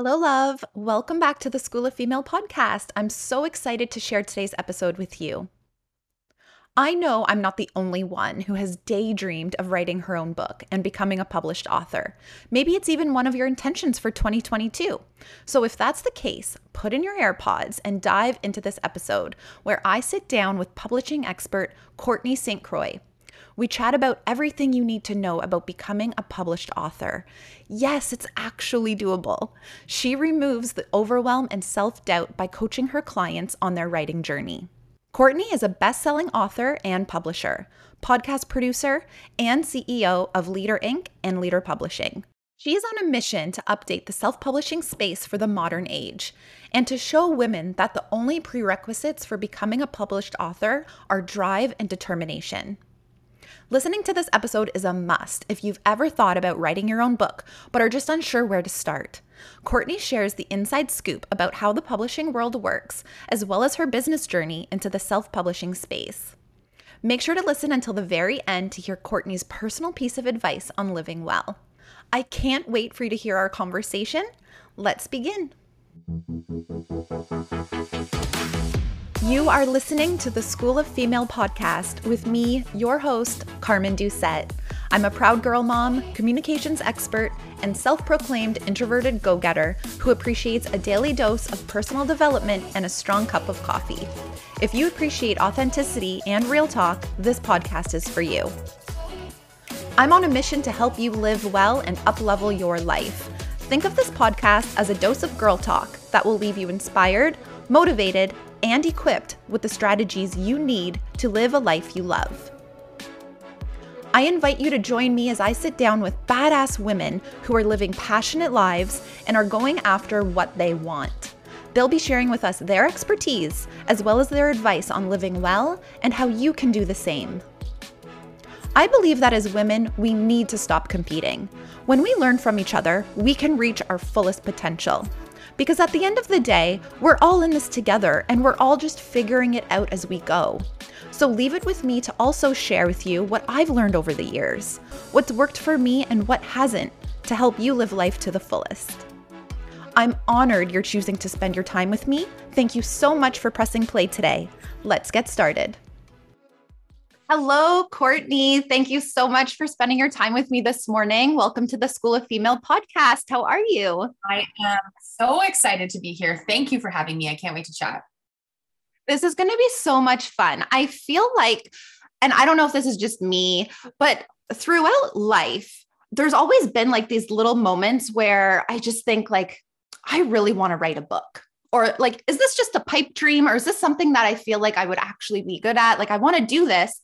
Hello, love. Welcome back to the School of Female podcast. I'm so excited to share today's episode with you. I know I'm not the only one who has daydreamed of writing her own book and becoming a published author. Maybe it's even one of your intentions for 2022. So, if that's the case, put in your AirPods and dive into this episode where I sit down with publishing expert Courtney St. Croix we chat about everything you need to know about becoming a published author. Yes, it's actually doable. She removes the overwhelm and self doubt by coaching her clients on their writing journey. Courtney is a best selling author and publisher, podcast producer, and CEO of LeadHer Inc. and LeadHer Publishing. She is on a mission to update the self publishing space for the modern age and to show women that the only prerequisites for becoming a published author are drive and determination. Listening to this episode is a must if you've ever thought about writing your own book but are just unsure where to start. Courtney shares the inside scoop about how the publishing world works, as well as her business journey into the self publishing space. Make sure to listen until the very end to hear Courtney's personal piece of advice on living well. I can't wait for you to hear our conversation. Let's begin. You are listening to the School of Female podcast with me, your host, Carmen Doucette. I'm a proud girl mom, communications expert, and self proclaimed introverted go getter who appreciates a daily dose of personal development and a strong cup of coffee. If you appreciate authenticity and real talk, this podcast is for you. I'm on a mission to help you live well and uplevel your life. Think of this podcast as a dose of girl talk that will leave you inspired, motivated, and equipped with the strategies you need to live a life you love. I invite you to join me as I sit down with badass women who are living passionate lives and are going after what they want. They'll be sharing with us their expertise as well as their advice on living well and how you can do the same. I believe that as women, we need to stop competing. When we learn from each other, we can reach our fullest potential. Because at the end of the day, we're all in this together and we're all just figuring it out as we go. So leave it with me to also share with you what I've learned over the years, what's worked for me and what hasn't, to help you live life to the fullest. I'm honored you're choosing to spend your time with me. Thank you so much for pressing play today. Let's get started. Hello, Courtney. Thank you so much for spending your time with me this morning. Welcome to the School of Female podcast. How are you? I am so excited to be here. Thank you for having me. I can't wait to chat. This is going to be so much fun. I feel like, and I don't know if this is just me, but throughout life, there's always been like these little moments where I just think like, I really want to write a book or like is this just a pipe dream or is this something that i feel like i would actually be good at like i want to do this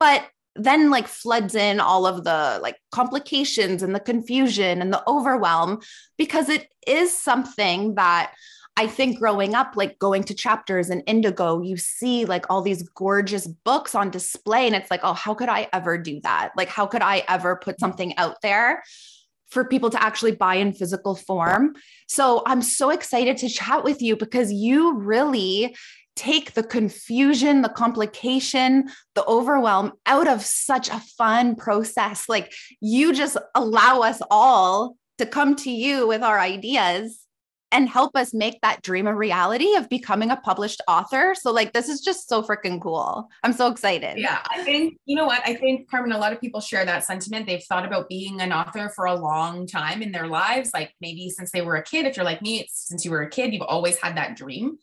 but then like floods in all of the like complications and the confusion and the overwhelm because it is something that I think growing up, like going to chapters and Indigo, you see like all these gorgeous books on display. And it's like, oh, how could I ever do that? Like, how could I ever put something out there? For people to actually buy in physical form. So I'm so excited to chat with you because you really take the confusion, the complication, the overwhelm out of such a fun process. Like you just allow us all to come to you with our ideas and help us make that dream a reality of becoming a published author. So, like, this is just so freaking cool. I'm so excited. Yeah. I think, you know what? I think, Carmen, a lot of people share that sentiment. They've thought about being an author for a long time in their lives, like maybe since they were a kid. If you're like me, it's since you were a kid, you've always had that dream.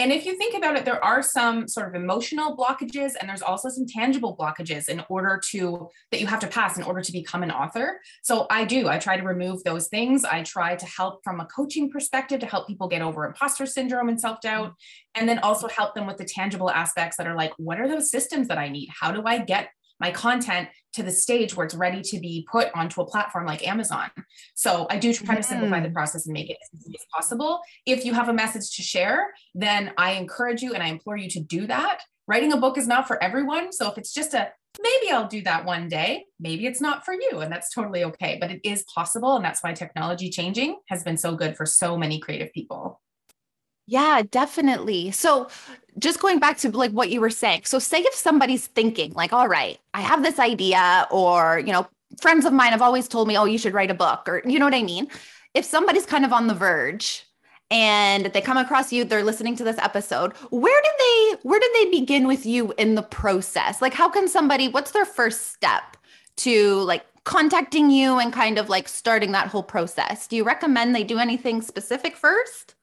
And if you think about it, there are some sort of emotional blockages and there's also some tangible blockages in order to that you have to pass in order to become an author. So I do, I try to remove those things. I try to help from a coaching perspective to help people get over imposter syndrome and self-doubt mm-hmm. and then also help them with the tangible aspects that are like what are those systems that I need? How do I get my content to the stage where it's ready to be put onto a platform like Amazon. So I do try to simplify the mm. process and make it as easy as possible. If you have a message to share, then I encourage you and I implore you to do that. Writing a book is not for everyone. So if it's just a maybe I'll do that one day, maybe it's not for you, and that's totally okay. But it is possible. And that's why technology changing has been so good for so many creative people. Yeah, definitely. So, just going back to like what you were saying. So, say if somebody's thinking, like, all right, I have this idea, or, you know, friends of mine have always told me, oh, you should write a book, or, you know what I mean? if somebody's kind of on the verge and they come across you they're listening to this episode where did they where did they begin with you in the process like how can somebody what's their first step to like contacting you and kind of like starting that whole process do you recommend they do anything specific first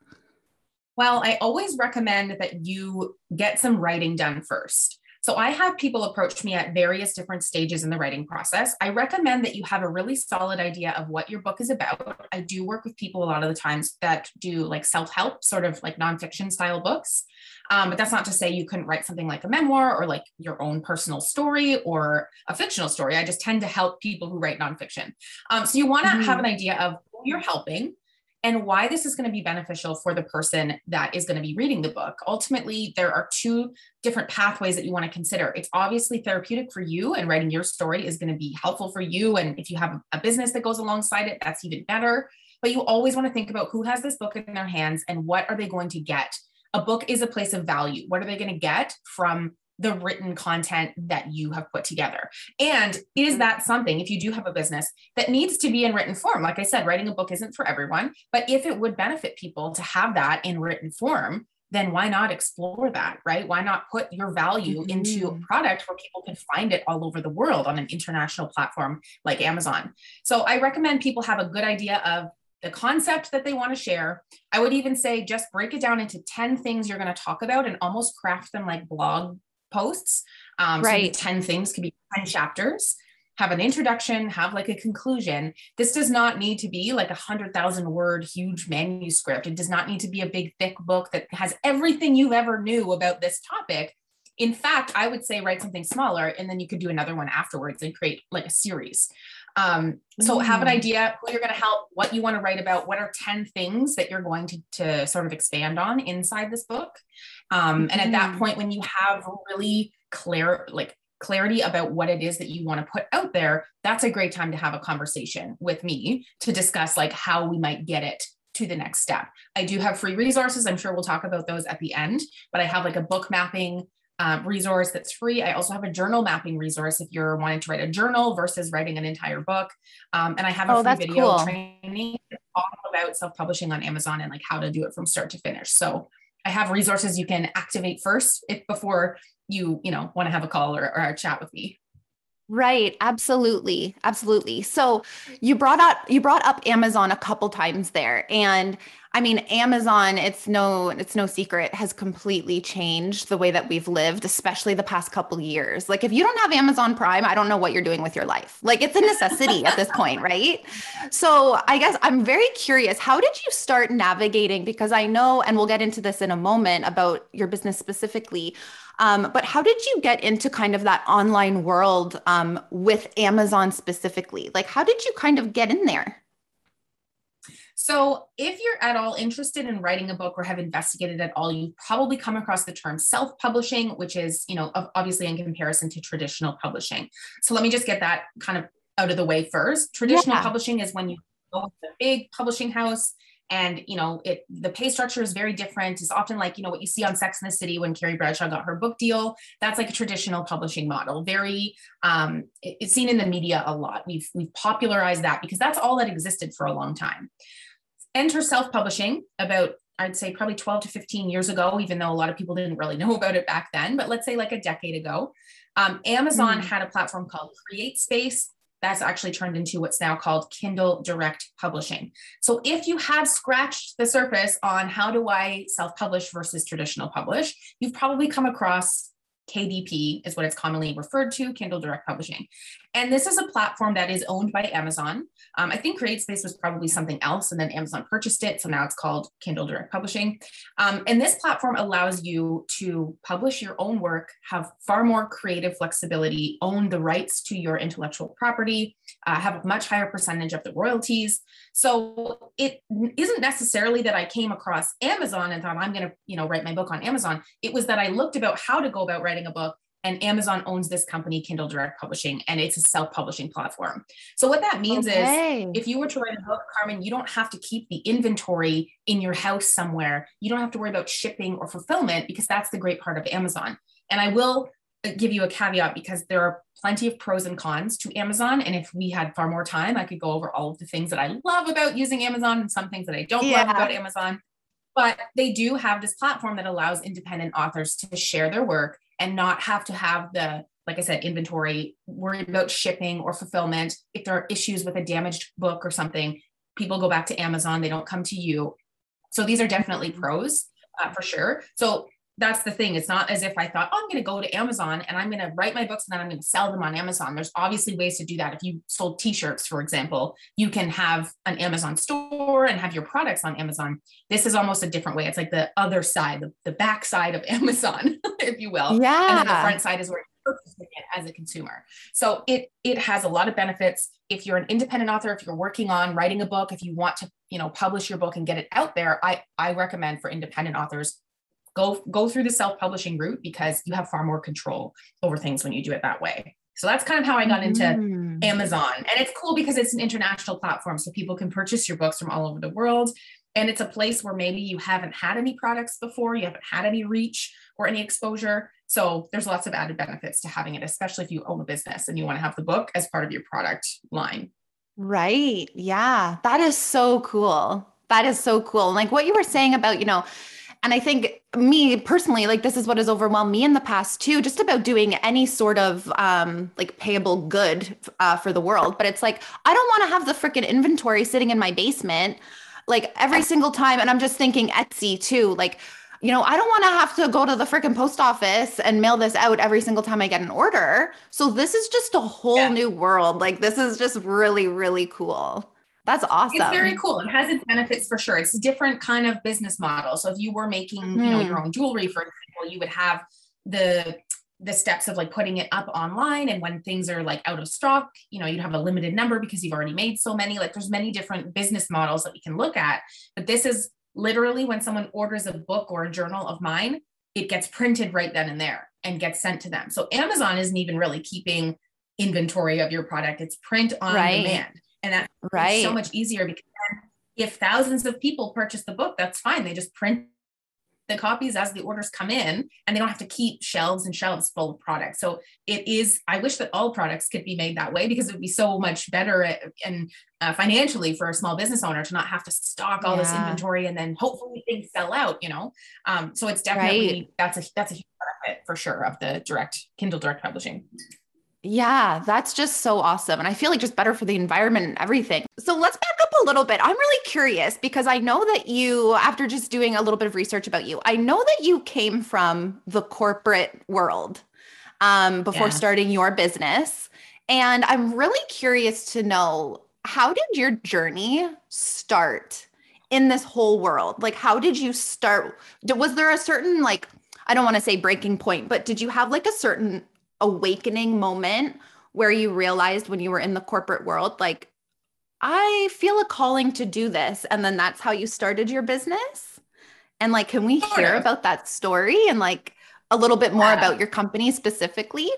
well i always recommend that you get some writing done first so I have people approach me at various different stages in the writing process. I recommend that you have a really solid idea of what your book is about. I do work with people a lot of the times that do like self help, sort of like nonfiction style books. Um, but that's not to say you couldn't write something like a memoir or like your own personal story or a fictional story. I just tend to help people who write nonfiction. Um, so you want to mm-hmm. have an idea of who you're helping and why this is going to be beneficial for the person that is going to be reading the book. Ultimately, there are two different pathways that you want to consider. It's obviously therapeutic for you, and writing your story is going to be helpful for you. And if you have a business that goes alongside it, that's even better. But you always want to think about who has this book in their hands and what are they going to get. A book is a place of value. What are they going to get from the written content that you have put together. And is that something, if you do have a business that needs to be in written form? Like I said, writing a book isn't for everyone, but if it would benefit people to have that in written form, then why not explore that, right? Why not put your value mm-hmm. into a product where people can find it all over the world on an international platform like Amazon? So I recommend people have a good idea of the concept that they want to share. I would even say just break it down into 10 things you're going to talk about and almost craft them like blog posts. Um, right. So 10 things could be 10 chapters. Have an introduction, have like a conclusion. This does not need to be like a hundred thousand word huge manuscript. It does not need to be a big thick book that has everything you ever knew about this topic. In fact, I would say write something smaller and then you could do another one afterwards and create like a series. Um, so have an mm. idea who you're going to help, what you want to write about, what are 10 things that you're going to, to sort of expand on inside this book. Um, and at that mm-hmm. point, when you have really clear, like clarity about what it is that you want to put out there, that's a great time to have a conversation with me to discuss like how we might get it to the next step. I do have free resources. I'm sure we'll talk about those at the end, but I have like a book mapping um, resource that's free. I also have a journal mapping resource if you're wanting to write a journal versus writing an entire book. Um, and I have a oh, free video cool. training all about self-publishing on Amazon and like how to do it from start to finish. So I have resources you can activate first if before you, you know, want to have a call or, or a chat with me. Right, absolutely. Absolutely. So you brought up you brought up Amazon a couple times there and I mean, Amazon, it's no, it's no secret, has completely changed the way that we've lived, especially the past couple years. Like, if you don't have Amazon Prime, I don't know what you're doing with your life. Like, it's a necessity at this point, right? So, I guess I'm very curious. How did you start navigating? Because I know, and we'll get into this in a moment about your business specifically. Um, but how did you get into kind of that online world um, with Amazon specifically? Like, how did you kind of get in there? So, if you're at all interested in writing a book or have investigated at all, you've probably come across the term self-publishing, which is, you know, obviously in comparison to traditional publishing. So, let me just get that kind of out of the way first. Traditional yeah. publishing is when you go with a big publishing house and you know it the pay structure is very different it's often like you know what you see on sex in the city when carrie bradshaw got her book deal that's like a traditional publishing model very um it's seen in the media a lot we've we've popularized that because that's all that existed for a long time enter self-publishing about I'd say probably 12 to 15 years ago, even though a lot of people didn't really know about it back then, but let's say like a decade ago. Um, Amazon mm. had a platform called CreateSpace that's actually turned into what's now called Kindle Direct Publishing. So if you have scratched the surface on how do I self-publish versus traditional publish, you've probably come across KDP is what it's commonly referred to, Kindle Direct Publishing. And this is a platform that is owned by Amazon. Um, I think CreateSpace was probably something else, and then Amazon purchased it. So now it's called Kindle Direct Publishing. Um, and this platform allows you to publish your own work, have far more creative flexibility, own the rights to your intellectual property, uh, have a much higher percentage of the royalties. So it isn't necessarily that I came across Amazon and thought I'm going to, you know, write my book on Amazon. It was that I looked about how to go about writing a book and Amazon owns this company, Kindle Direct Publishing, and it's a self publishing platform. So, what that means okay. is if you were to write a book, Carmen, you don't have to keep the inventory in your house somewhere. You don't have to worry about shipping or fulfillment because that's the great part of Amazon. And I will give you a caveat because there are plenty of pros and cons to Amazon. And if we had far more time, I could go over all of the things that I love about using Amazon and some things that I don't yeah. love about Amazon. But they do have this platform that allows independent authors to share their work and not have to have the, like I said, inventory, worried about shipping or fulfillment. If there are issues with a damaged book or something, people go back to Amazon, they don't come to you. So these are definitely mm-hmm. pros uh, for sure. So that's the thing. It's not as if I thought, oh, I'm going to go to Amazon and I'm going to write my books and then I'm going to sell them on Amazon. There's obviously ways to do that. If you sold t-shirts, for example, you can have an Amazon store and have your products on Amazon. This is almost a different way. It's like the other side, the, the back side of Amazon, if you will. Yeah. And then the front side is where you're purchasing it as a consumer. So it it has a lot of benefits. If you're an independent author, if you're working on writing a book, if you want to, you know, publish your book and get it out there, I I recommend for independent authors go go through the self-publishing route because you have far more control over things when you do it that way. So that's kind of how i got into mm. amazon. And it's cool because it's an international platform so people can purchase your books from all over the world. And it's a place where maybe you haven't had any products before you haven't had any reach or any exposure. So there's lots of added benefits to having it especially if you own a business and you want to have the book as part of your product line. Right yeah that is so cool. That is so cool. Like what you were saying about you know and I think me personally, like this is what has overwhelmed me in the past too, just about doing any sort of um, like payable good uh, for the world. But it's like, I don't want to have the freaking inventory sitting in my basement like every single time. And I'm just thinking Etsy too. Like, you know, I don't want to have to go to the freaking post office and mail this out every single time I get an order. So this is just a whole yeah. new world. Like, this is just really, really cool. That's awesome. It's very cool. It has its benefits for sure. It's a different kind of business model. So if you were making, mm-hmm. you know, your mm-hmm. own jewelry, for example, you would have the the steps of like putting it up online and when things are like out of stock you know you'd have a limited number because you've already made so many like there's many different business models that we can look at but this is literally when someone orders a book or a journal of mine it gets printed right then and there and gets sent to them so amazon isn't even really keeping inventory of your product it's print on right. demand and that's right. so much easier because if thousands of people purchase the book, that's fine. They just print the copies as the orders come in and they don't have to keep shelves and shelves full of products. So it is, I wish that all products could be made that way because it would be so much better and uh, financially for a small business owner to not have to stock all yeah. this inventory and then hopefully things sell out, you know? Um, so it's definitely, right. that's a, that's a huge benefit for sure of the direct Kindle direct publishing. Yeah, that's just so awesome. And I feel like just better for the environment and everything. So let's back up a little bit. I'm really curious because I know that you, after just doing a little bit of research about you, I know that you came from the corporate world um, before yeah. starting your business. And I'm really curious to know how did your journey start in this whole world? Like, how did you start? Was there a certain, like, I don't want to say breaking point, but did you have like a certain awakening moment where you realized when you were in the corporate world, like, I feel a calling to do this. And then that's how you started your business? And like, can we hear about that story and like a little bit more yeah. about your company specifically?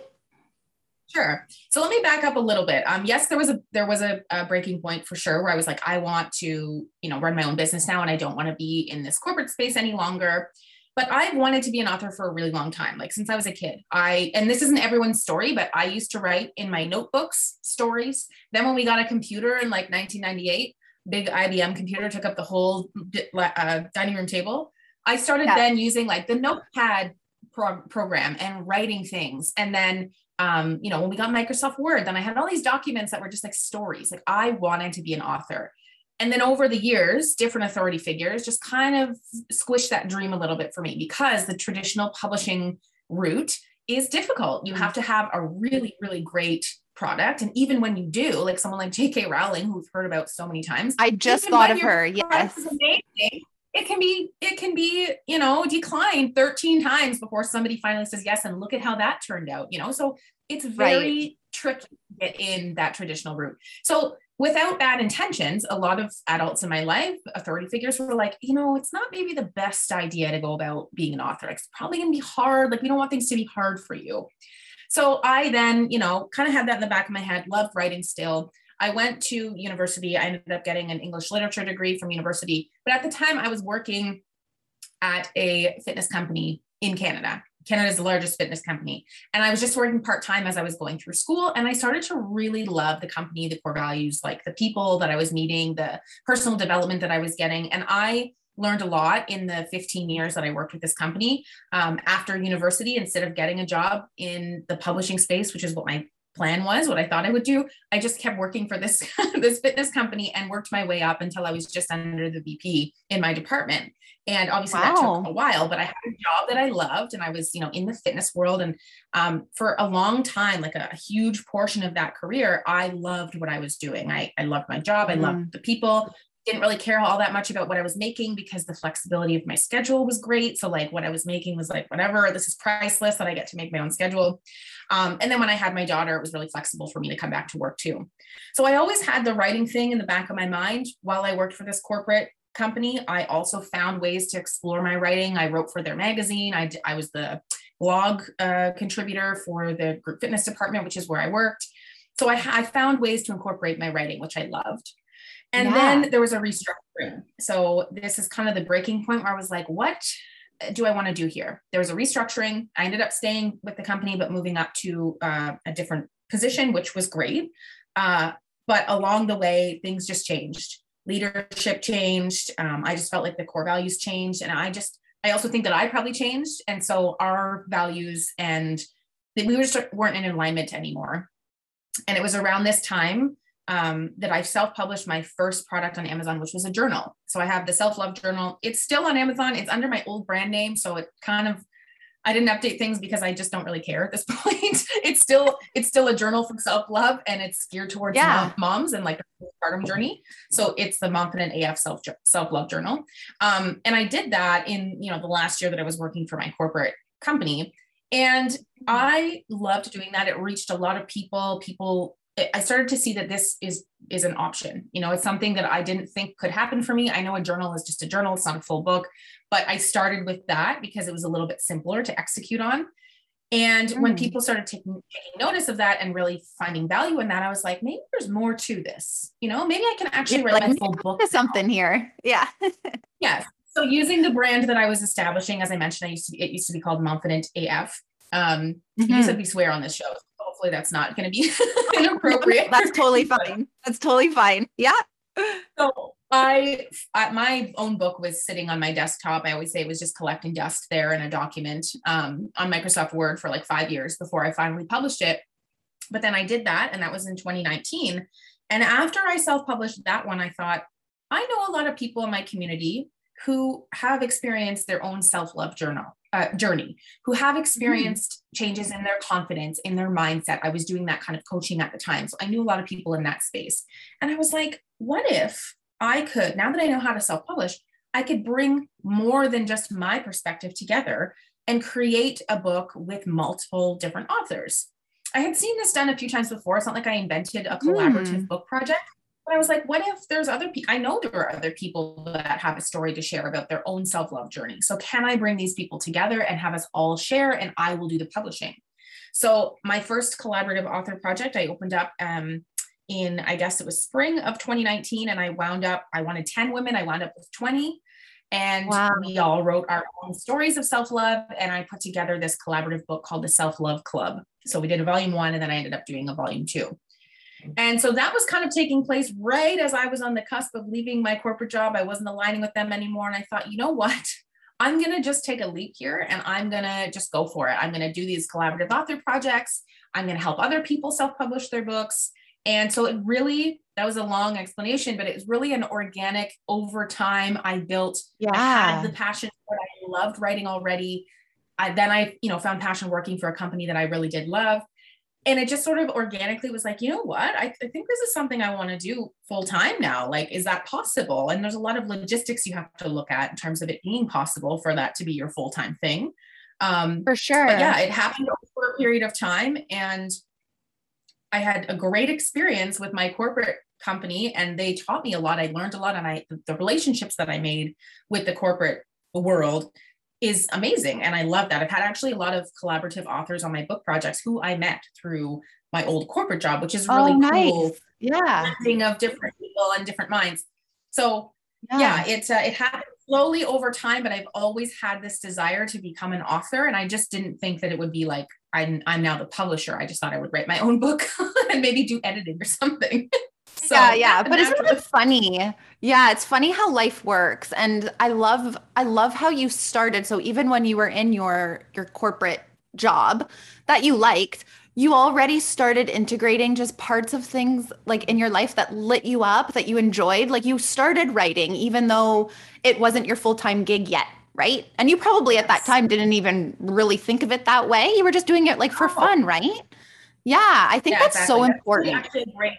Sure. So let me back up a little bit. Um, yes, there was a there was a, a, breaking point for sure where I was like, I want to, you know, run my own business now, and I don't want to be in this corporate space any longer but I've wanted to be an author for a really long time, like since I was a kid. I, and this isn't everyone's story, but I used to write in my notebooks stories. Then when we got a computer in like 1998, big IBM computer took up the whole uh, dining room table. I started yeah. then using like the notepad pro- program and writing things. And then, um, you know, when we got Microsoft Word, then I had all these documents that were just like stories. Like I wanted to be an author and then over the years different authority figures just kind of squished that dream a little bit for me because the traditional publishing route is difficult. You have to have a really really great product. And even when you do like someone like jk rowling who we've heard about so many times i just thought of her yes. amazing, it can be it can be you know declined 13 times before somebody finally says yes and look at how that turned out you know? So it's very right. tricky to get in that traditional route. So without bad intentions, a lot of adults in my life, authority figures were like, you know, it's not maybe the best idea to go about being an author. It's probably going to be hard. Like, we don't want things to be hard for you. So I then, you know, kind of had that in the back of my head, loved writing still. I went to university. I ended up getting an English literature degree from university. But at the time, I was working at a fitness company in Canada. Canada's the largest fitness company. And I was just working part time as I was going through school. And I started to really love the company, the core values, like the people that I was meeting, the personal development that I was getting. And I learned a lot in the 15 years that I worked with this company. Um, after university, instead of getting a job in the publishing space, which is what my plan was, what I thought I would do, I just kept working for this this fitness company and worked my way up until I was just under the VP in my department. And obviously wow. that took a while, but I had a job that I loved and I was, you know, in the fitness world. And um, for a long time, like a, a, huge portion of that career, I loved what I was doing. I, I loved my job. I mm. loved the people didn't really care all that much about what I was making because the flexibility of my schedule was great. So like what I was making was like whatever. This is priceless that I get to make my own schedule. Um, and then when I had my daughter, it was really flexible for me to come back to work too. So I always had the writing thing in the back of my mind while I worked for this corporate company. I also found ways to explore my writing. I wrote for their magazine. I, I was the blog uh, contributor for the group fitness department, which is where I worked. So I, I found ways to incorporate my writing, which I loved. And yeah. then there was a restructuring. So this is kind of the breaking point where I was like, what do I want to do here? There was a restructuring. I ended up staying with the company, but moving up to uh, a different position, which was great. Uh, but along the way, things just changed. Leadership changed. Um, I just felt like the core values changed. And I just, I also think that I probably changed. And so our values and we were just weren't in alignment anymore. And it was around this time um, that I self published my first product on Amazon, which was a journal. So I have the self love journal. It's still on Amazon. It's under my old brand name. So it kind of, I didn't update things because I just don't really care at this point. it's still, it's still a journal for self love and it's geared towards yeah. moms and like a postpartum journey. So it's the Momfident AF self self love journal. Um, and I did that in, you know, the last year that I was working for my corporate company. And I loved doing that. It reached a lot of people. People I started to see that this is is an option. You know, it's something that I didn't think could happen for me. I know a journal is just a journal; it's not a full book, but I started with that because it was a little bit simpler to execute on. And mm. when people started taking taking notice of that and really finding value in that, I was like, maybe there's more to this. You know, maybe I can actually yeah, write like, a full book. Something here, yeah. yes. So using the brand that I was establishing, as I mentioned, I used to be, it used to be called Momfident AF. Um, mm-hmm. You said we swear on this show, hopefully that's not going to be inappropriate. that's totally fine. That's totally fine. Yeah. So I, I, my own book was sitting on my desktop. I always say it was just collecting dust there in a document um, on Microsoft Word for like five years before I finally published it. But then I did that, and that was in 2019. And after I self published that one, I thought, I know a lot of people in my community who have experienced their own self love journal uh, journey, who have mm-hmm. experienced mm-hmm. changes in their confidence, in their mindset. I was doing that kind of coaching at the time. So I knew a lot of people in that space. And I was like, what if I could, now that I know how to self publish, I could bring more than just my perspective together and create a book with multiple different authors. I had seen this done a few times before. It's not like I invented a collaborative mm. book project, but I was like, what if there's other people? I know there are other people that have a story to share about their own self love journey. So, can I bring these people together and have us all share? And I will do the publishing. So, my first collaborative author project, I opened up um, in, I guess it was spring of 2019. And I wound up, I wanted 10 women, I wound up with 20. And wow. we all wrote our own stories of self love. And I put together this collaborative book called the Self Love Club. So, we did a volume one, and then I ended up doing a volume two. And so that was kind of taking place right as I was on the cusp of leaving my corporate job. I wasn't aligning with them anymore. And I thought, you know what? I'm going to just take a leap here and I'm going to just go for it. I'm going to do these collaborative author projects. I'm going to help other people self publish their books. And so it really, that was a long explanation, but it was really an organic over time. I built, yeah. I had the passion for it. I loved writing already. I, then I, you know, found passion working for a company that I really did love and it just sort of organically was like you know what? I, I think this is something i want to do full time now. Like is that possible? And there's a lot of logistics you have to look at in terms of it being possible for that to be your full time thing. Um for sure. yeah it happened over a period of time and i had a great experience with my corporate company and they taught me a lot. I learned a lot and i the relationships that i made with the corporate world is amazing. And I love that. I've had actually a lot of collaborative authors on my book projects who I met through my old corporate job, which is oh, really oh, nice. cool. Yeah. Of different people and different minds. So yeah, yeah it, uh, it happened slowly over time, but I've always had this desire to become an author. And I just didn't think that it would be like, I'm, I'm now the publisher. I just thought I would write my own book and maybe do editing or something. so, yeah, yeah. But isn't it funny? Yeah, it's funny how life works. And I love, I love how you started. So even when you were in your, your corporate job that you liked, you already started integrating just parts of things like in your life that lit you up, that you enjoyed. Like you started writing, even though it wasn't your full time gig yet, right? And you probably at that time didn't even really think of it that way. You were just doing it like for fun, right? Yeah, I think yeah, that's exactly. so important. That's actually great.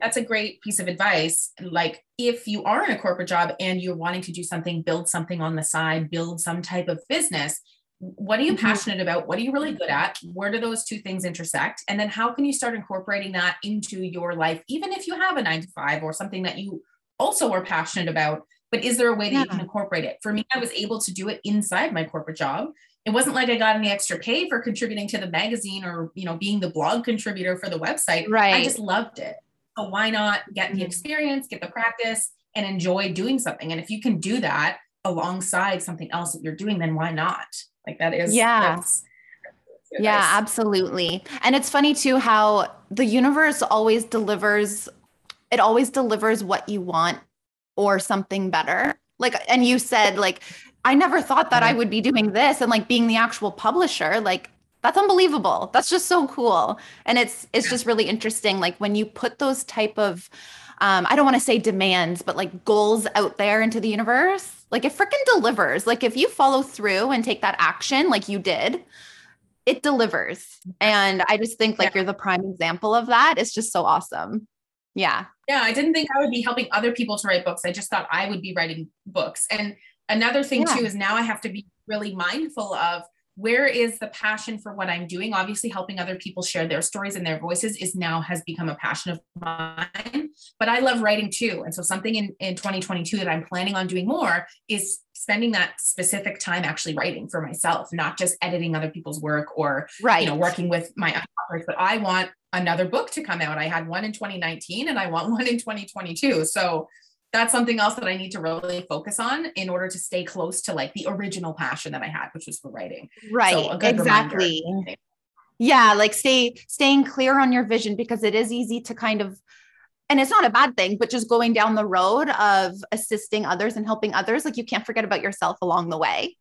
That's a great piece of advice. Like if you are in a corporate job and you're wanting to do something, build something on the side, build some type of business, what are you mm-hmm. passionate about? What are you really good at? Where do those two things intersect? And then how can you start incorporating that into your life even if you have a 9 to 5 or something that you also are passionate about but is there a way that yeah. you can incorporate it? For me i was able to do it inside my corporate job. It wasn't like i got any extra pay for contributing to the magazine or you know being the blog contributor for the website. Right. i just loved it so why not get the mm-hmm. experience get the practice and enjoy doing something and if you can do that alongside something else that you're doing then why not like that is yeah. yeah, absolutely. And it's funny too how the universe always delivers it always delivers what you want or something better. Like and you said like I never thought that I would be doing this and like being the actual publisher like that's unbelievable. That's just so cool. And it's it's just really interesting like when you put those type of um, I don't want to say demands, but like goals out there into the universe, like it freaking delivers. Like if you follow through and take that action like you did, it delivers. And I just think like yeah. you're the prime example of that. It's just so awesome. Yeah. Yeah. I didn't think I would be helping other people to write books. I just thought I would be writing books. And another thing yeah. too is now I have to be really mindful of where is the passion for what I'm doing? Obviously, helping other people share their stories and their voices is now has become a passion of mine. But I love writing too. And so something in, in 2022 that I'm planning on doing more is spending that specific time actually writing for myself, not just editing other people's work or right. you know, working with my authors, but I want another book to come out. I had one in 2019 and I want one in 2022. So that's something else that I need to really focus on in order to stay close to like the original passion that I had, which was for writing. Right. So exactly. Reminder. Yeah, like stay staying clear on your vision because it is easy to kind of and it's not a bad thing, but just going down the road of assisting others and helping others, like you can't forget about yourself along the way.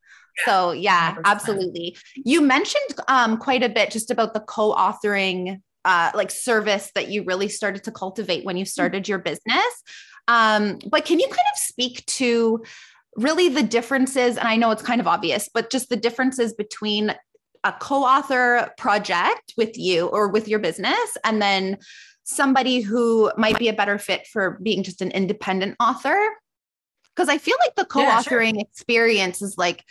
So yeah, 100%. absolutely. You mentioned um, quite a bit just about the co-authoring uh, like service that you really started to cultivate when you started your business. Um, but can you kind of speak to really the differences? And I know it's kind of obvious, but just the differences between a co-author project with you or with your business and then somebody who might be a better fit for being just an independent author because i feel like the co-authoring yeah, sure. experience is like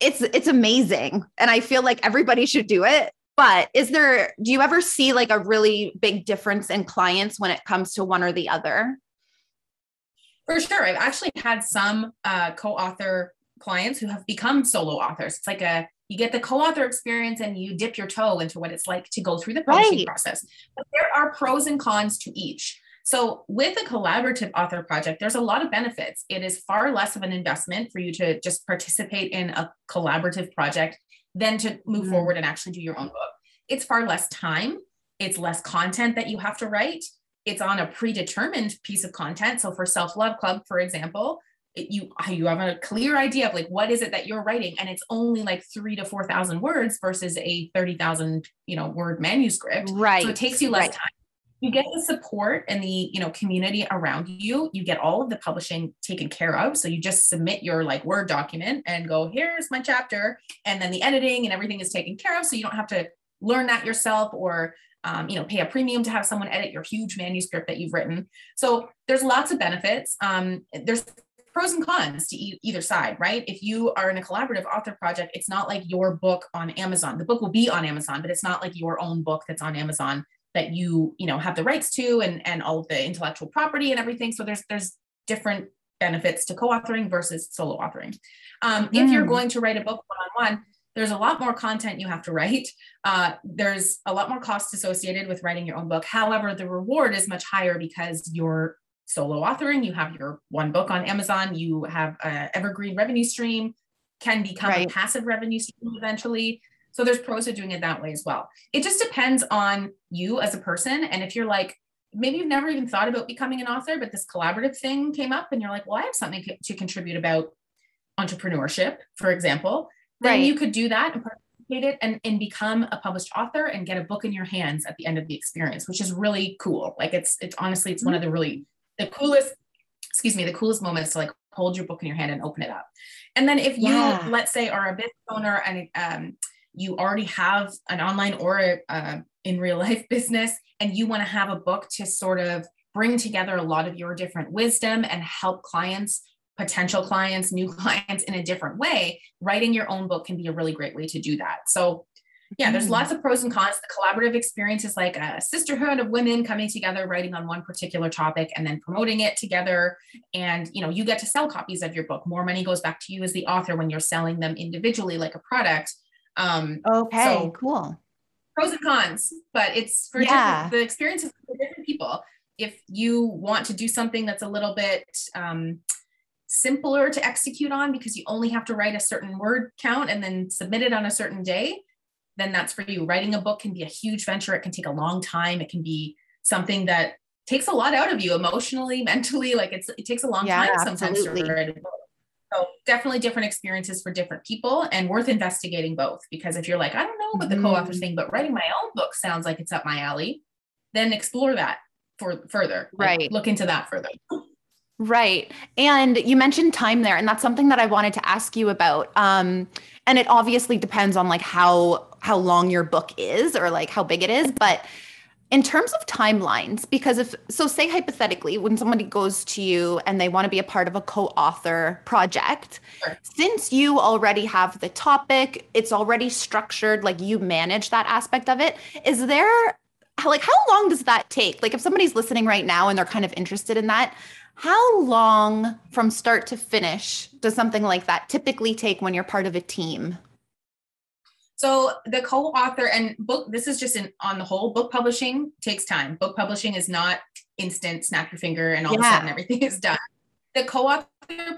it's it's amazing and i feel like everybody should do it but is there do you ever see like a really big difference in clients when it comes to one or the other for sure. I've actually had some uh, co-author clients who have become solo authors. It's like a you get the co-author experience and you dip your toe into what it's like to go through the publishing right. process. But there are pros and cons to each. So with a collaborative author project, there's a lot of benefits. It is far less of an investment for you to just participate in a collaborative project than to move mm-hmm. forward and actually do your own book. It's far less time. It's less content that you have to write it's on a predetermined piece of content. So for Self Love Club, for example, it, you you have a clear idea of like what is it that you're writing, and it's only like three to four thousand words versus a thirty thousand you know word manuscript. Right. So it takes you less right. time. You get the support and the you know community around you. You get all of the publishing taken care of. So you just submit your like Word document and go, here's my chapter, and then the editing and everything is taken care of. So you don't have to learn that yourself or um, you know, pay a premium to have someone edit your huge manuscript that you've written. So there's lots of benefits. Um, there's pros and cons to e- either side, right? If you are in a collaborative author project, it's not like your book on Amazon. The book will be on Amazon, but it's not like your own book that's on Amazon that you, you know, have the rights to and and all of the intellectual property and everything. So there's there's different benefits to co-authoring versus solo authoring. Um, mm. If you're mm. going to write a book one-on-one, there's a lot more content you have to write. Uh, there's a lot more costs associated with writing your own book. However, the reward is much higher because you're solo authoring, you have your one book on Amazon, you have a evergreen revenue stream, can become right. a passive revenue stream eventually. So there's pros to doing it that way as well. It just depends on you as a person. And if you're like, maybe you've never even thought about becoming an author, but this collaborative thing came up and you're like, well, I have something to contribute about entrepreneurship, for example, then right. you could do that and participate it and, and become a published author and get a book in your hands at the end of the experience, which is really cool. Like it's, it's honestly, it's mm-hmm. one of the really, the coolest, excuse me, the coolest moments to like hold your book in your hand and open it up. And then if you, yeah. let's say, are a business owner and um, you already have an online or a, uh, in real life business and you want to have a book to sort of bring together a lot of your different wisdom and help clients potential clients new clients in a different way writing your own book can be a really great way to do that. So yeah there's lots of pros and cons. The collaborative experience is like a sisterhood of women coming together writing on one particular topic and then promoting it together. And you know you get to sell copies of your book. More money goes back to you as the author when you're selling them individually like a product. Um okay so cool. pros and cons, but it's for yeah. the experiences for different people. If you want to do something that's a little bit um, simpler to execute on because you only have to write a certain word count and then submit it on a certain day, then that's for you. Writing a book can be a huge venture. It can take a long time. It can be something that takes a lot out of you emotionally, mentally. Like it's it takes a long yeah, time sometimes absolutely. to write a book. So definitely different experiences for different people and worth investigating both. Because if you're like, I don't know about the mm-hmm. co-author thing, but writing my own book sounds like it's up my alley, then explore that for further. Like, right. Look into that further. Right. And you mentioned time there, and that's something that I wanted to ask you about. Um, and it obviously depends on like how how long your book is or like how big it is, but in terms of timelines because if so say hypothetically when somebody goes to you and they want to be a part of a co-author project sure. since you already have the topic it's already structured like you manage that aspect of it is there like how long does that take like if somebody's listening right now and they're kind of interested in that how long from start to finish does something like that typically take when you're part of a team so the co-author and book, this is just in on the whole, book publishing takes time. Book publishing is not instant, snap your finger and all yeah. of a sudden everything is done. The co-author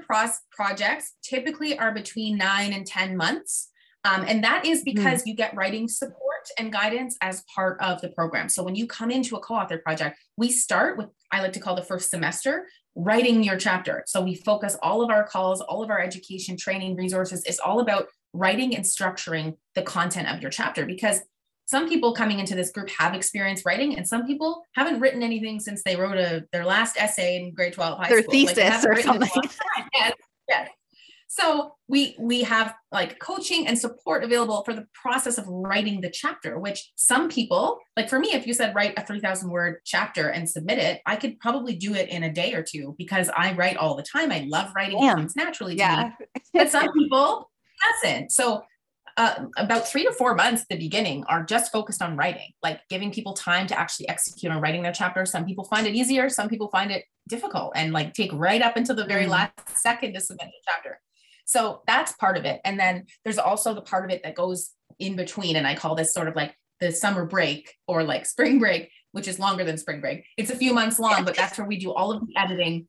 pros- projects typically are between nine and 10 months. Um, and that is hmm. because mm. you get writing support and guidance as part of the program. So when you come into a co-author project, we start with, I like to call the first semester, writing your chapter. So we focus all of our calls, all of our education, training, resources is all about writing and structuring the content of your chapter because some people coming into this group have experience writing and some people haven't written anything since they wrote a their last essay in grade 12 high their school. thesis like or something yes, yes. So we we have like coaching and support available for the process of writing the chapter which some people like for me if you said write a 3000 word chapter and submit it i could probably do it in a day or two because i write all the time i love writing it comes naturally to yeah. me but some people hasn't. So uh, about three to four months at the beginning are just focused on writing, like giving people time to actually execute on writing their chapter. Some people find it easier, some people find it difficult and like take right up until the very mm. last second to submit the chapter. So that's part of it. And then there's also the part of it that goes in between. And I call this sort of like the summer break or like spring break, which is longer than spring break. It's a few months long, but that's where we do all of the editing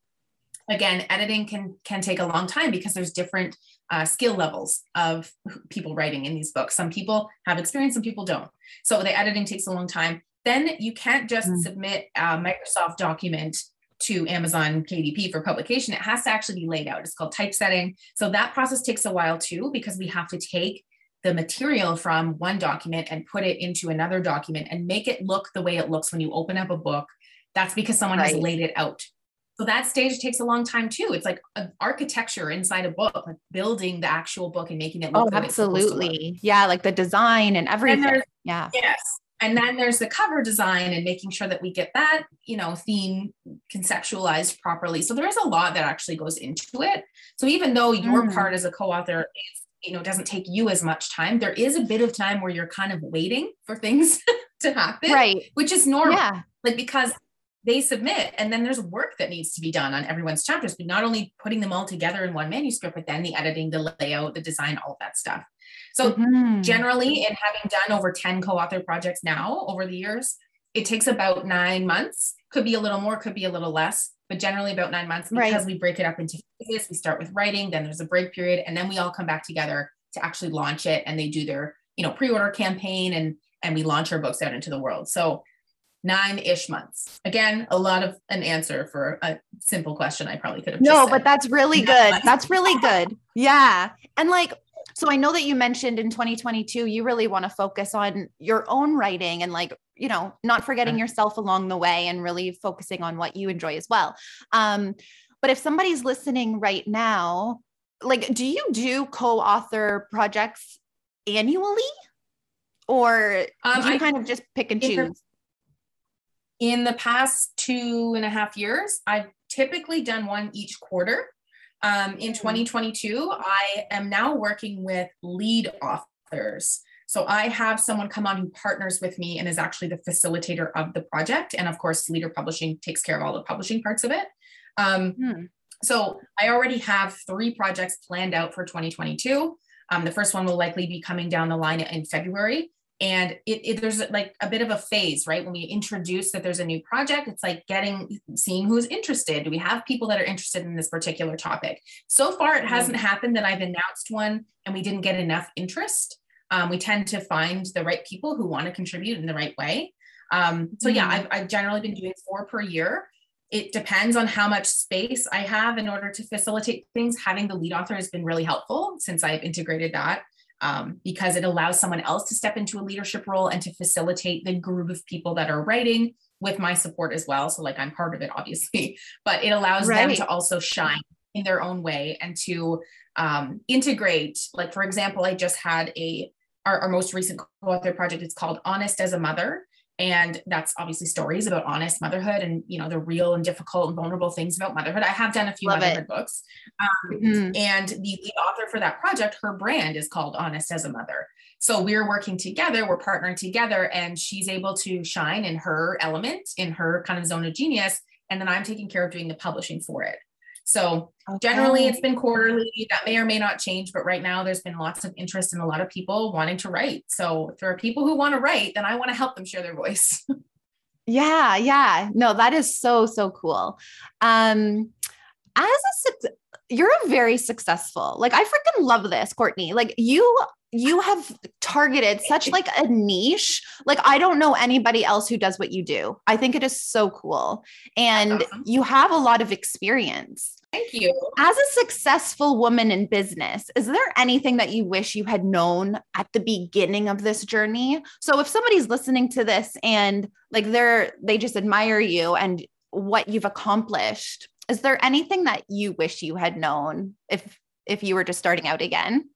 again editing can can take a long time because there's different uh, skill levels of people writing in these books some people have experience some people don't so the editing takes a long time then you can't just mm. submit a microsoft document to amazon kdp for publication it has to actually be laid out it's called typesetting so that process takes a while too because we have to take the material from one document and put it into another document and make it look the way it looks when you open up a book that's because someone right. has laid it out so that stage takes a long time too. It's like architecture inside a book, like building the actual book and making it look. Oh, absolutely. Look. Yeah, like the design and everything. And yeah. Yes. And then there's the cover design and making sure that we get that, you know, theme conceptualized properly. So there is a lot that actually goes into it. So even though your mm. part as a co-author is, you know, doesn't take you as much time, there is a bit of time where you're kind of waiting for things to happen. Right. Which is normal. Yeah. Like because they submit and then there's work that needs to be done on everyone's chapters but not only putting them all together in one manuscript but then the editing the layout the design all of that stuff so mm-hmm. generally in having done over 10 co-author projects now over the years it takes about nine months could be a little more could be a little less but generally about nine months because right. we break it up into phases. We start with writing, then there's a break period, and then we all come back together to actually launch it. And they do their, you know, pre-order campaign and and we launch our books out into the world. So nine-ish months. Again, a lot of an answer for a simple question. I probably could have. No, but that's really good. That's really good. Yeah. And like so I know that you mentioned in 2022, you really want to focus on your own writing and like, you know, not forgetting yourself along the way and really focusing on what you enjoy as well. Um, but if somebody's listening right now, like, do you do co-author projects annually? Or um, do you I, kind of just pick and choose? In the past two and a half years, I've typically done one each quarter. Um, in hmm. 2022, I am now working with lead authors. So I have someone come on who partners with me and is actually the facilitator of the project. And of course, LeadHer Publishing takes care of all the publishing parts of it. Um, hmm. So I already have three projects planned out for 2022. Um, the first one will likely be coming down the line in February and it, it, there's like a bit of a phase right? When we introduce that there's a new project it's like getting seeing who's interested. Do we have people that are interested in this particular topic? So far it hasn't happened that i've announced one and we didn't get enough interest. Um, we tend to find the right people who want to contribute in the right way. Um, so yeah mm-hmm. I've, I've generally been doing four per year. It depends on how much space I have in order to facilitate things. Having the lead author has been really helpful since I've integrated that um, because it allows someone else to step into a leadership role and to facilitate the group of people that are writing with my support as well. So, like, I'm part of it, obviously, but it allows right. them to also shine in their own way and to um, integrate. Like, for example, I just had a our, our most recent co-author project. It's called Honest as a Mother, and that's obviously stories about honest motherhood and you know the real and difficult and vulnerable things about motherhood i have done a few Love motherhood it. books um, mm-hmm. and the lead author for that project her brand is called honest as a mother so we're working together we're partnering together and she's able to shine in her element in her kind of zone of genius and then i'm taking care of doing the publishing for it so okay. generally it's been quarterly. That may or may not change, but right now there's been lots of interest in a lot of people wanting to write. So if there are people who want to write, then I want to help them share their voice. yeah, yeah. No, that is so, so cool. Um as a you're a very successful. Like I freaking love this, Courtney. Like you you have targeted such like a niche. Like I don't know anybody else who does what you do. I think it is so cool. And awesome. you have a lot of experience. Thank you. As a successful woman in business, is there anything that you wish you had known at the beginning of this journey? So if somebody's listening to this and like they're they just admire you and what you've accomplished, is there anything that you wish you had known if if you were just starting out again?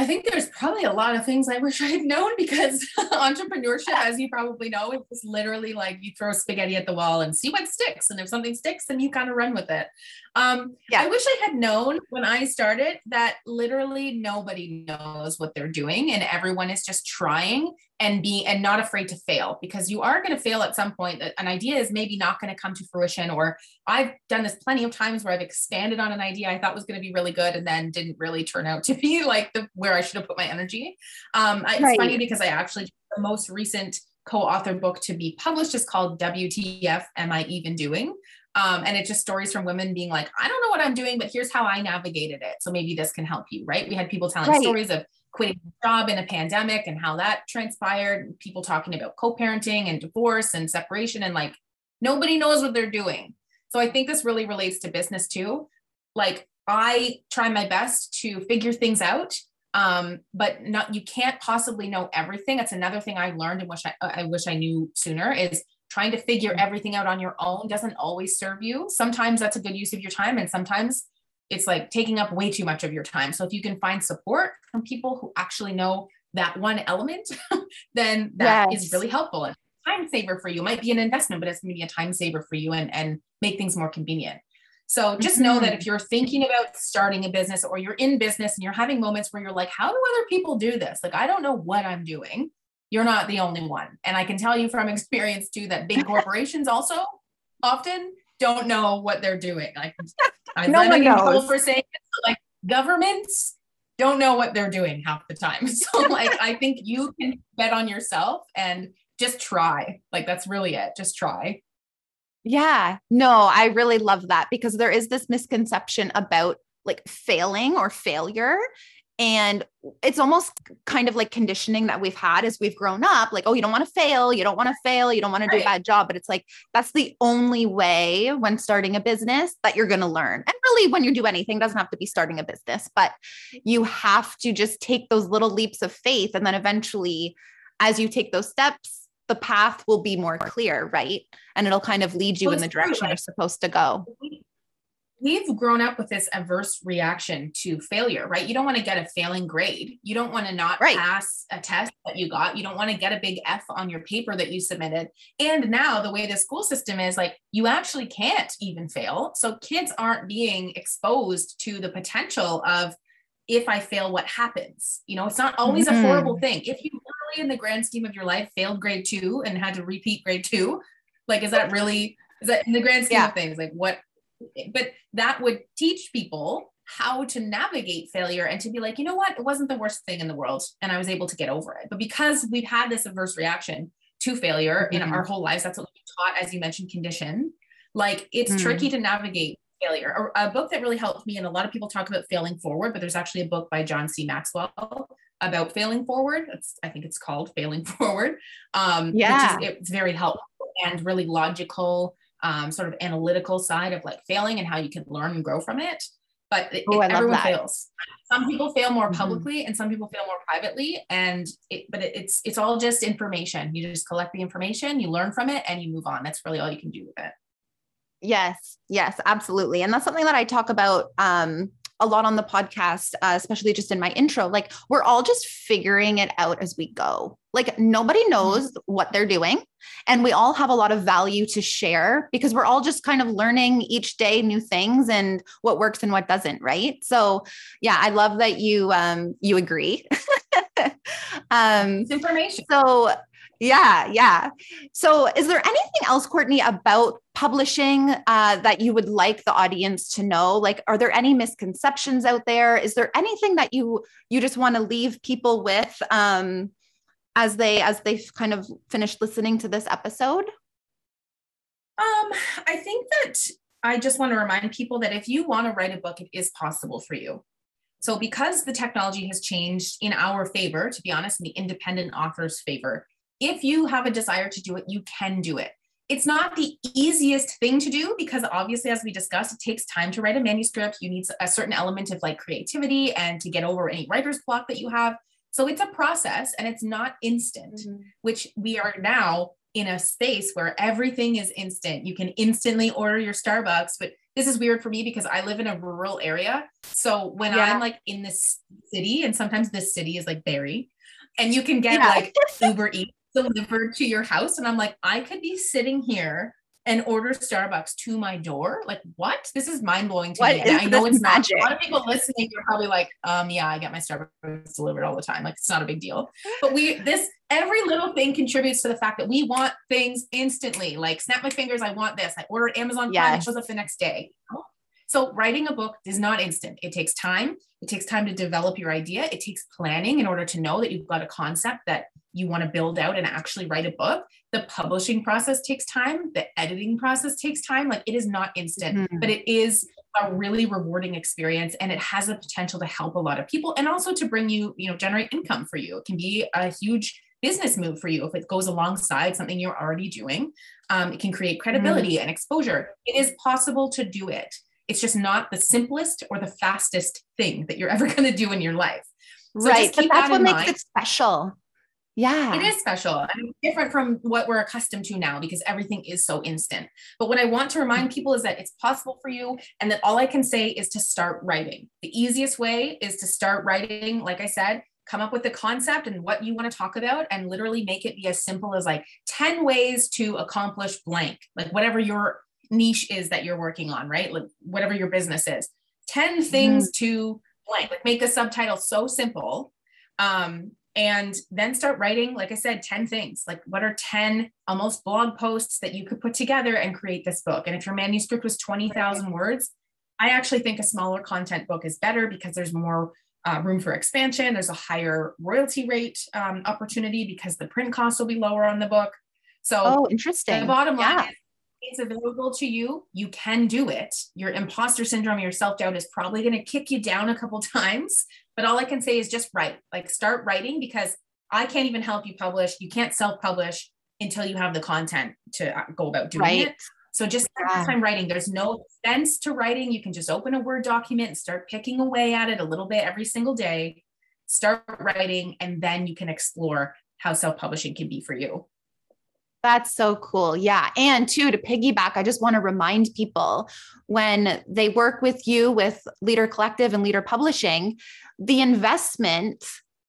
I think there's probably a lot of things I wish I had known because entrepreneurship, as you probably know, is literally like you throw spaghetti at the wall and see what sticks. And if something sticks, then you kind of run with it. Um, yeah. I wish I had known when I started that literally nobody knows what they're doing and everyone is just trying and be and not afraid to fail because you are going to fail at some point. An idea is maybe not going to come to fruition. Or I've done this plenty of times where I've expanded on an idea I thought was going to be really good and then didn't really turn out to be like the where I should have put my energy. Um, it's right. funny because I actually the most recent co-authored book to be published is called WTF Am I Even Doing? Um, and it's just stories from women being like, I don't know what I'm doing, but here's how I navigated it. So maybe this can help you, right? We had people telling right. stories of quitting a job in a pandemic and how that transpired, people talking about co-parenting and divorce and separation, and like nobody knows what they're doing. So I think this really relates to business too. Like I try my best to figure things out um but not you can't possibly know everything that's another thing i learned and wish i i wish i knew sooner is trying to figure mm-hmm. everything out on your own doesn't always serve you. Sometimes that's a good use of your time, and sometimes it's like taking up way too much of your time. So if you can find support from people who actually know that one element, then that yes. is really helpful time saver for you. It might be an investment, but it's going to be a time saver for you and, and make things more convenient. So just mm-hmm. know that if you're thinking about starting a business or you're in business and you're having moments where you're like, how do other people do this? Like, I don't know what I'm doing you're not the only one. And I can tell you from experience too that big corporations also often don't know what they're doing. Like I'm no one knows. for saying it, like governments don't know what they're doing half the time. So like I think you can bet on yourself and just try. Like that's really it. Just try. Yeah, no, I really love that because there is this misconception about like failing or failure. And it's almost kind of like conditioning that we've had as we've grown up like, oh, you don't want to fail. You don't want to fail. You don't want to do a bad job. But it's like, that's the only way when starting a business that you're going to learn. And really, when you do anything, doesn't have to be starting a business, but you have to just take those little leaps of faith. And then eventually, as you take those steps, the path will be more clear, right? And it'll kind of lead you well, in the direction you're supposed to go we've grown up with this adverse reaction to failure, right? You don't want to get a failing grade. You don't want to not right. pass a test that you got. You don't want to get a big F on your paper that you submitted. And now the way the school system is like you actually can't even fail. So kids aren't being exposed to the potential of if I fail, what happens? You know, it's not always mm-hmm. a horrible thing. If you in the grand scheme of your life failed grade two and had to repeat grade two, like is that really is that in the grand scheme yeah. of things like what but that would teach people how to navigate failure and to be like, you know what, it wasn't the worst thing in the world. And I was able to get over it. But because we've had this averse reaction to failure mm-hmm. in our whole lives, that's what we taught, as you mentioned, condition. Like it's mm-hmm. tricky to navigate failure. A, a, book that really helped me, and a lot of people talk about failing forward, but there's actually a book by John C. Maxwell about failing forward. It's, I think it's called Failing Forward. Um, yeah. Is, it's very helpful and really logical um, sort of analytical side of like failing and how you can learn and grow from it. But it, oh, it, everyone fails. Some people fail more mm-hmm. publicly, mm-hmm. and some people fail more privately. And it, but it, it's it's all just information. You just collect the information, you learn from it, and you move on. That's really all you can do with it. Yes, yes, absolutely. And that's something that I talk about um, a lot on the podcast, uh, especially just in my intro. Like, we're all just figuring it out as we go. Like, nobody mm-hmm. knows what they're doing. And we all have a lot of value to share because we're all just kind of learning each day new things and what works and what doesn't. Right. So, yeah, I love that you, um, you agree. um, it's information. So, yeah, yeah. So, is there anything else, Courtney, about publishing uh, that you would like the audience to know? Like, are there any misconceptions out there? Is there anything that you you just want to leave people with um, as they as they kind of finish listening to this episode? Um, I think that I just want to remind people that if you want to write a book, it is possible for you. So, because the technology has changed in our favor, to be honest, in the independent author's favor, if you have a desire to do it, you can do it. It's not the easiest thing to do because obviously, as we discussed, it takes time to write a manuscript. You need a certain element of like creativity and to get over any writer's block that you have. So it's a process and it's not instant, mm-hmm. which we are now in a space where everything is instant. You can instantly order your Starbucks, but this is weird for me because I live in a rural area. So when yeah. I'm like in this city, and sometimes this city is like Barrie, and you can get yeah. like Uber Eats delivered to your house. And I'm like, I could be sitting here and order Starbucks to my door. Like, what? This is mind blowing to what me. I know it's magic? not. A lot of people listening are probably like, um, yeah, I get my Starbucks delivered all the time. Like, it's not a big deal. But we, this, every little thing contributes to the fact that we want things instantly. Like, snap my fingers, I want this. I order Amazon Prime, yes. it shows up the next day. So writing a book is not instant. It takes time. It takes time to develop your idea. It takes planning in order to know that you've got a concept that you want to build out and actually write a book. The publishing process takes time. The editing process takes time. Like it is not instant, mm-hmm. but it is a really rewarding experience and it has the potential to help a lot of people and also to bring you, you know, generate income for you. It can be a huge business move for you if it goes alongside something you're already doing. Um, it can create credibility mm-hmm. and exposure. It is possible to do it. It's just not the simplest or the fastest thing that you're ever going to do in your life. So right. But that's that what makes mind. it special. Yeah. It is special and different from what we're accustomed to now because everything is so instant. But what I want to remind mm-hmm. people is that it's possible for you and that all I can say is to start writing. The easiest way is to start writing, like I said, come up with the concept and what you want to talk about and literally make it be as simple as like 10 ways to accomplish blank, like whatever your niche is that you're working on, right? Like whatever your business is. 10 things mm. to blank, like make a subtitle so simple. Um, and then start writing, like I said, 10 things. Like what are 10 almost blog posts that you could put together and create this book? And if your manuscript was 20,000 words, I actually think a smaller content book is better because there's more uh, room for expansion. There's a higher royalty rate um, opportunity because the print costs will be lower on the book. So, oh, interesting. The bottom line yeah. is it's available to you, you can do it. Your imposter syndrome, your self doubt is probably going to kick you down a couple times. But all I can say is just write, like start writing because I can't even help you publish. You can't self publish until you have the content to uh, go about doing right. it. So just yeah. time writing. There's no sense to writing. You can just open a Word document and start picking away at it a little bit every single day. Start writing, and then you can explore how self publishing can be for you. That's so cool. Yeah. And two, to piggyback, I just want to remind people when they work with you with LeadHer Collective and LeadHer Publishing, the investment,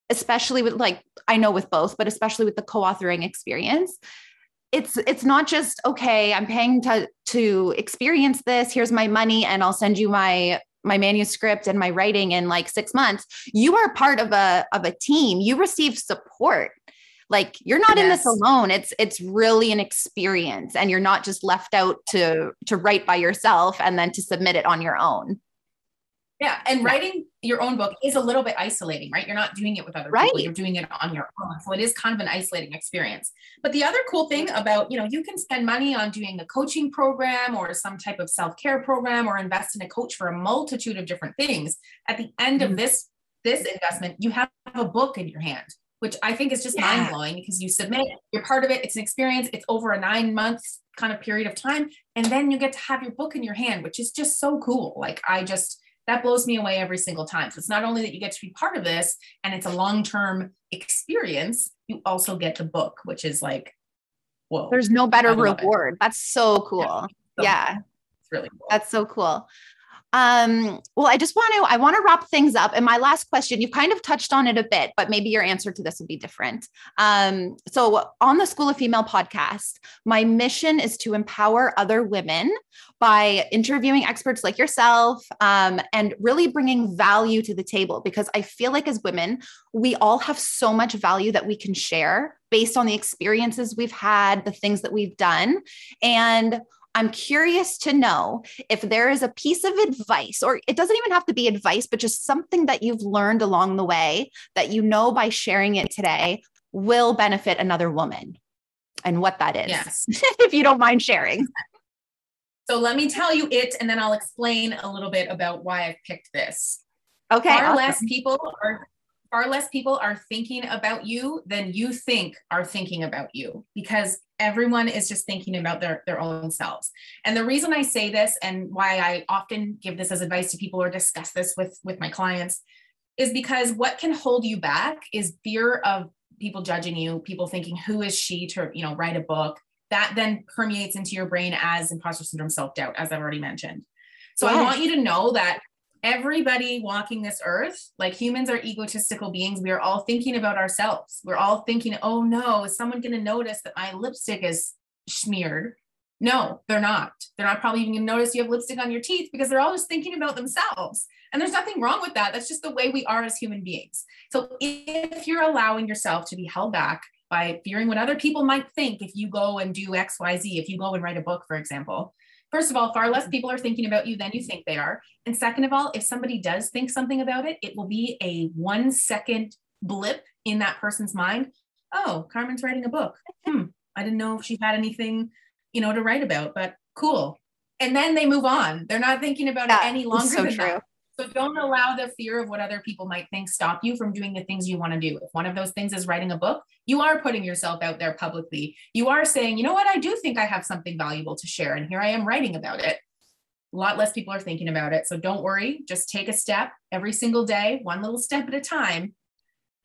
especially with like, I know with both, but especially with the co authoring experience, it's it's not just okay i'm paying to to experience this here's my money and i'll send you my my manuscript and my writing in like 6 months you are part of a of a team you receive support like you're not yes. in this alone. It's it's really an experience and you're not just left out to to write by yourself and then to submit it on your own. Yeah and writing your own book is a little bit isolating right? You're not doing it with other right. people you're doing it on your own. So it is kind of an isolating experience. But the other cool thing about you know you can spend money on doing a coaching program or some type of self-care program or invest in a coach for a multitude of different things. At the end mm-hmm. of this this investment you have a book in your hand which I think is just yeah. mind blowing because you submit, you're part of it, it's an experience, it's over a nine months kind of period of time. And then you get to have your book in your hand, which is just so cool. Like, I just, that blows me away every single time. So it's not only that you get to be part of this and it's a long term experience, you also get the book, which is like, whoa. There's no better reward. It. That's so cool. Yeah. So yeah. It's really cool. That's so cool. Um, well, I just want to I want to wrap things up. And my last question, you've kind of touched on it a bit, but maybe your answer to this will be different. Um, so on the School of Female podcast, my mission is to empower other women by interviewing experts like yourself um, and really bringing value to the table because I feel like as women, we all have so much value that we can share based on the experiences we've had, the things that we've done. And I'm curious to know if there is a piece of advice, or it doesn't even have to be advice, but just something that you've learned along the way that you know by sharing it today will benefit another woman and what that is. Yes. if you don't mind sharing. So let me tell you it, and then I'll explain a little bit about why I've picked this. Okay. Far awesome. less people are far less people are thinking about you than you think are thinking about you because everyone is just thinking about their, their own selves. And the reason I say this and why I often give this as advice to people or discuss this with, with my clients is because what can hold you back is fear of people judging you, people thinking, who is she to, you know, write a book that then permeates into your brain as imposter syndrome self-doubt, as I've already mentioned. So yes. I want you to know that everybody walking this earth, like humans are egotistical beings. We are all thinking about ourselves. We're all thinking, oh no, is someone going to notice that my lipstick is smeared? No, they're not. They're not probably even going to notice you have lipstick on your teeth because they're all just thinking about themselves. And there's nothing wrong with that. That's just the way we are as human beings. So if you're allowing yourself to be held back by fearing what other people might think if you go and do XYZ, if you go and write a book, for example, First of all, far less people are thinking about you than you think they are. And second of all, if somebody does think something about it, it will be a one second blip in that person's mind. Oh, Carmen's writing a book. Hmm. I didn't know if she had anything, you know, to write about, but cool. And then they move on. They're not thinking about yeah, it any longer so true. that. So don't allow the fear of what other people might think stop you from doing the things you want to do. If one of those things is writing a book, you are putting yourself out there publicly. You are saying, you know what, I do think I have something valuable to share. And here I am writing about it. A lot less people are thinking about it. So don't worry, just take a step every single day, one little step at a time.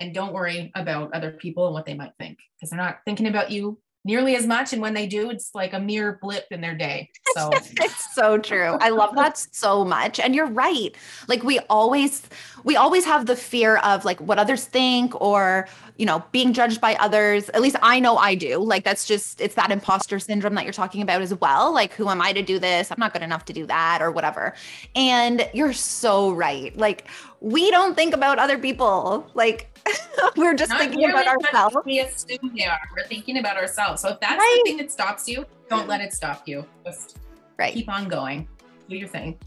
And don't worry about other people and what they might think because they're not thinking about you nearly as much. And when they do, it's like a mere blip in their day. So it's so true. I love that so much. And you're right. Like we always, we always have the fear of like what others think or, you know, being judged by others. At least I know I do. Like that's just, it's that imposter syndrome that you're talking about as well. Like, who am I to do this? I'm not good enough to do that or whatever. And you're so right. Like, we don't think about other people. Like, we're just Not thinking about ourselves. We assume they are. We're thinking about ourselves. So if that's right. the thing that stops you, don't let it stop you. Just right. keep on going. Do your thing.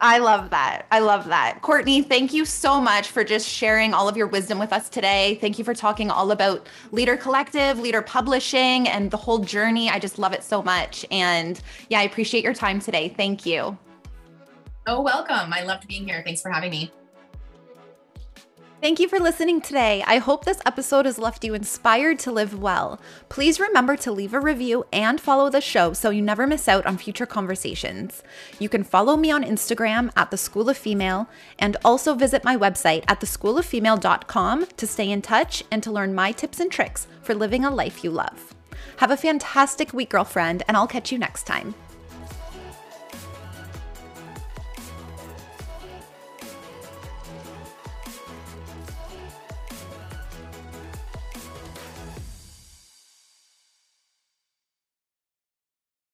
I love that. I love that. Courtney, thank you so much for just sharing all of your wisdom with us today. Thank you for talking all about LeadHer Collective, LeadHer Publishing, and the whole journey. I just love it so much. And yeah, I appreciate your time today. Thank you. Oh, welcome. I loved being here. Thanks for having me. Thank you for listening today. I hope this episode has left you inspired to live well. Please remember to leave a review and follow the show so you never miss out on future conversations. You can follow me on Instagram at The School of Female and also visit my website at theschooloffemale.com to stay in touch and to learn my tips and tricks for living a life you love. Have a fantastic week, girlfriend, and I'll catch you next time.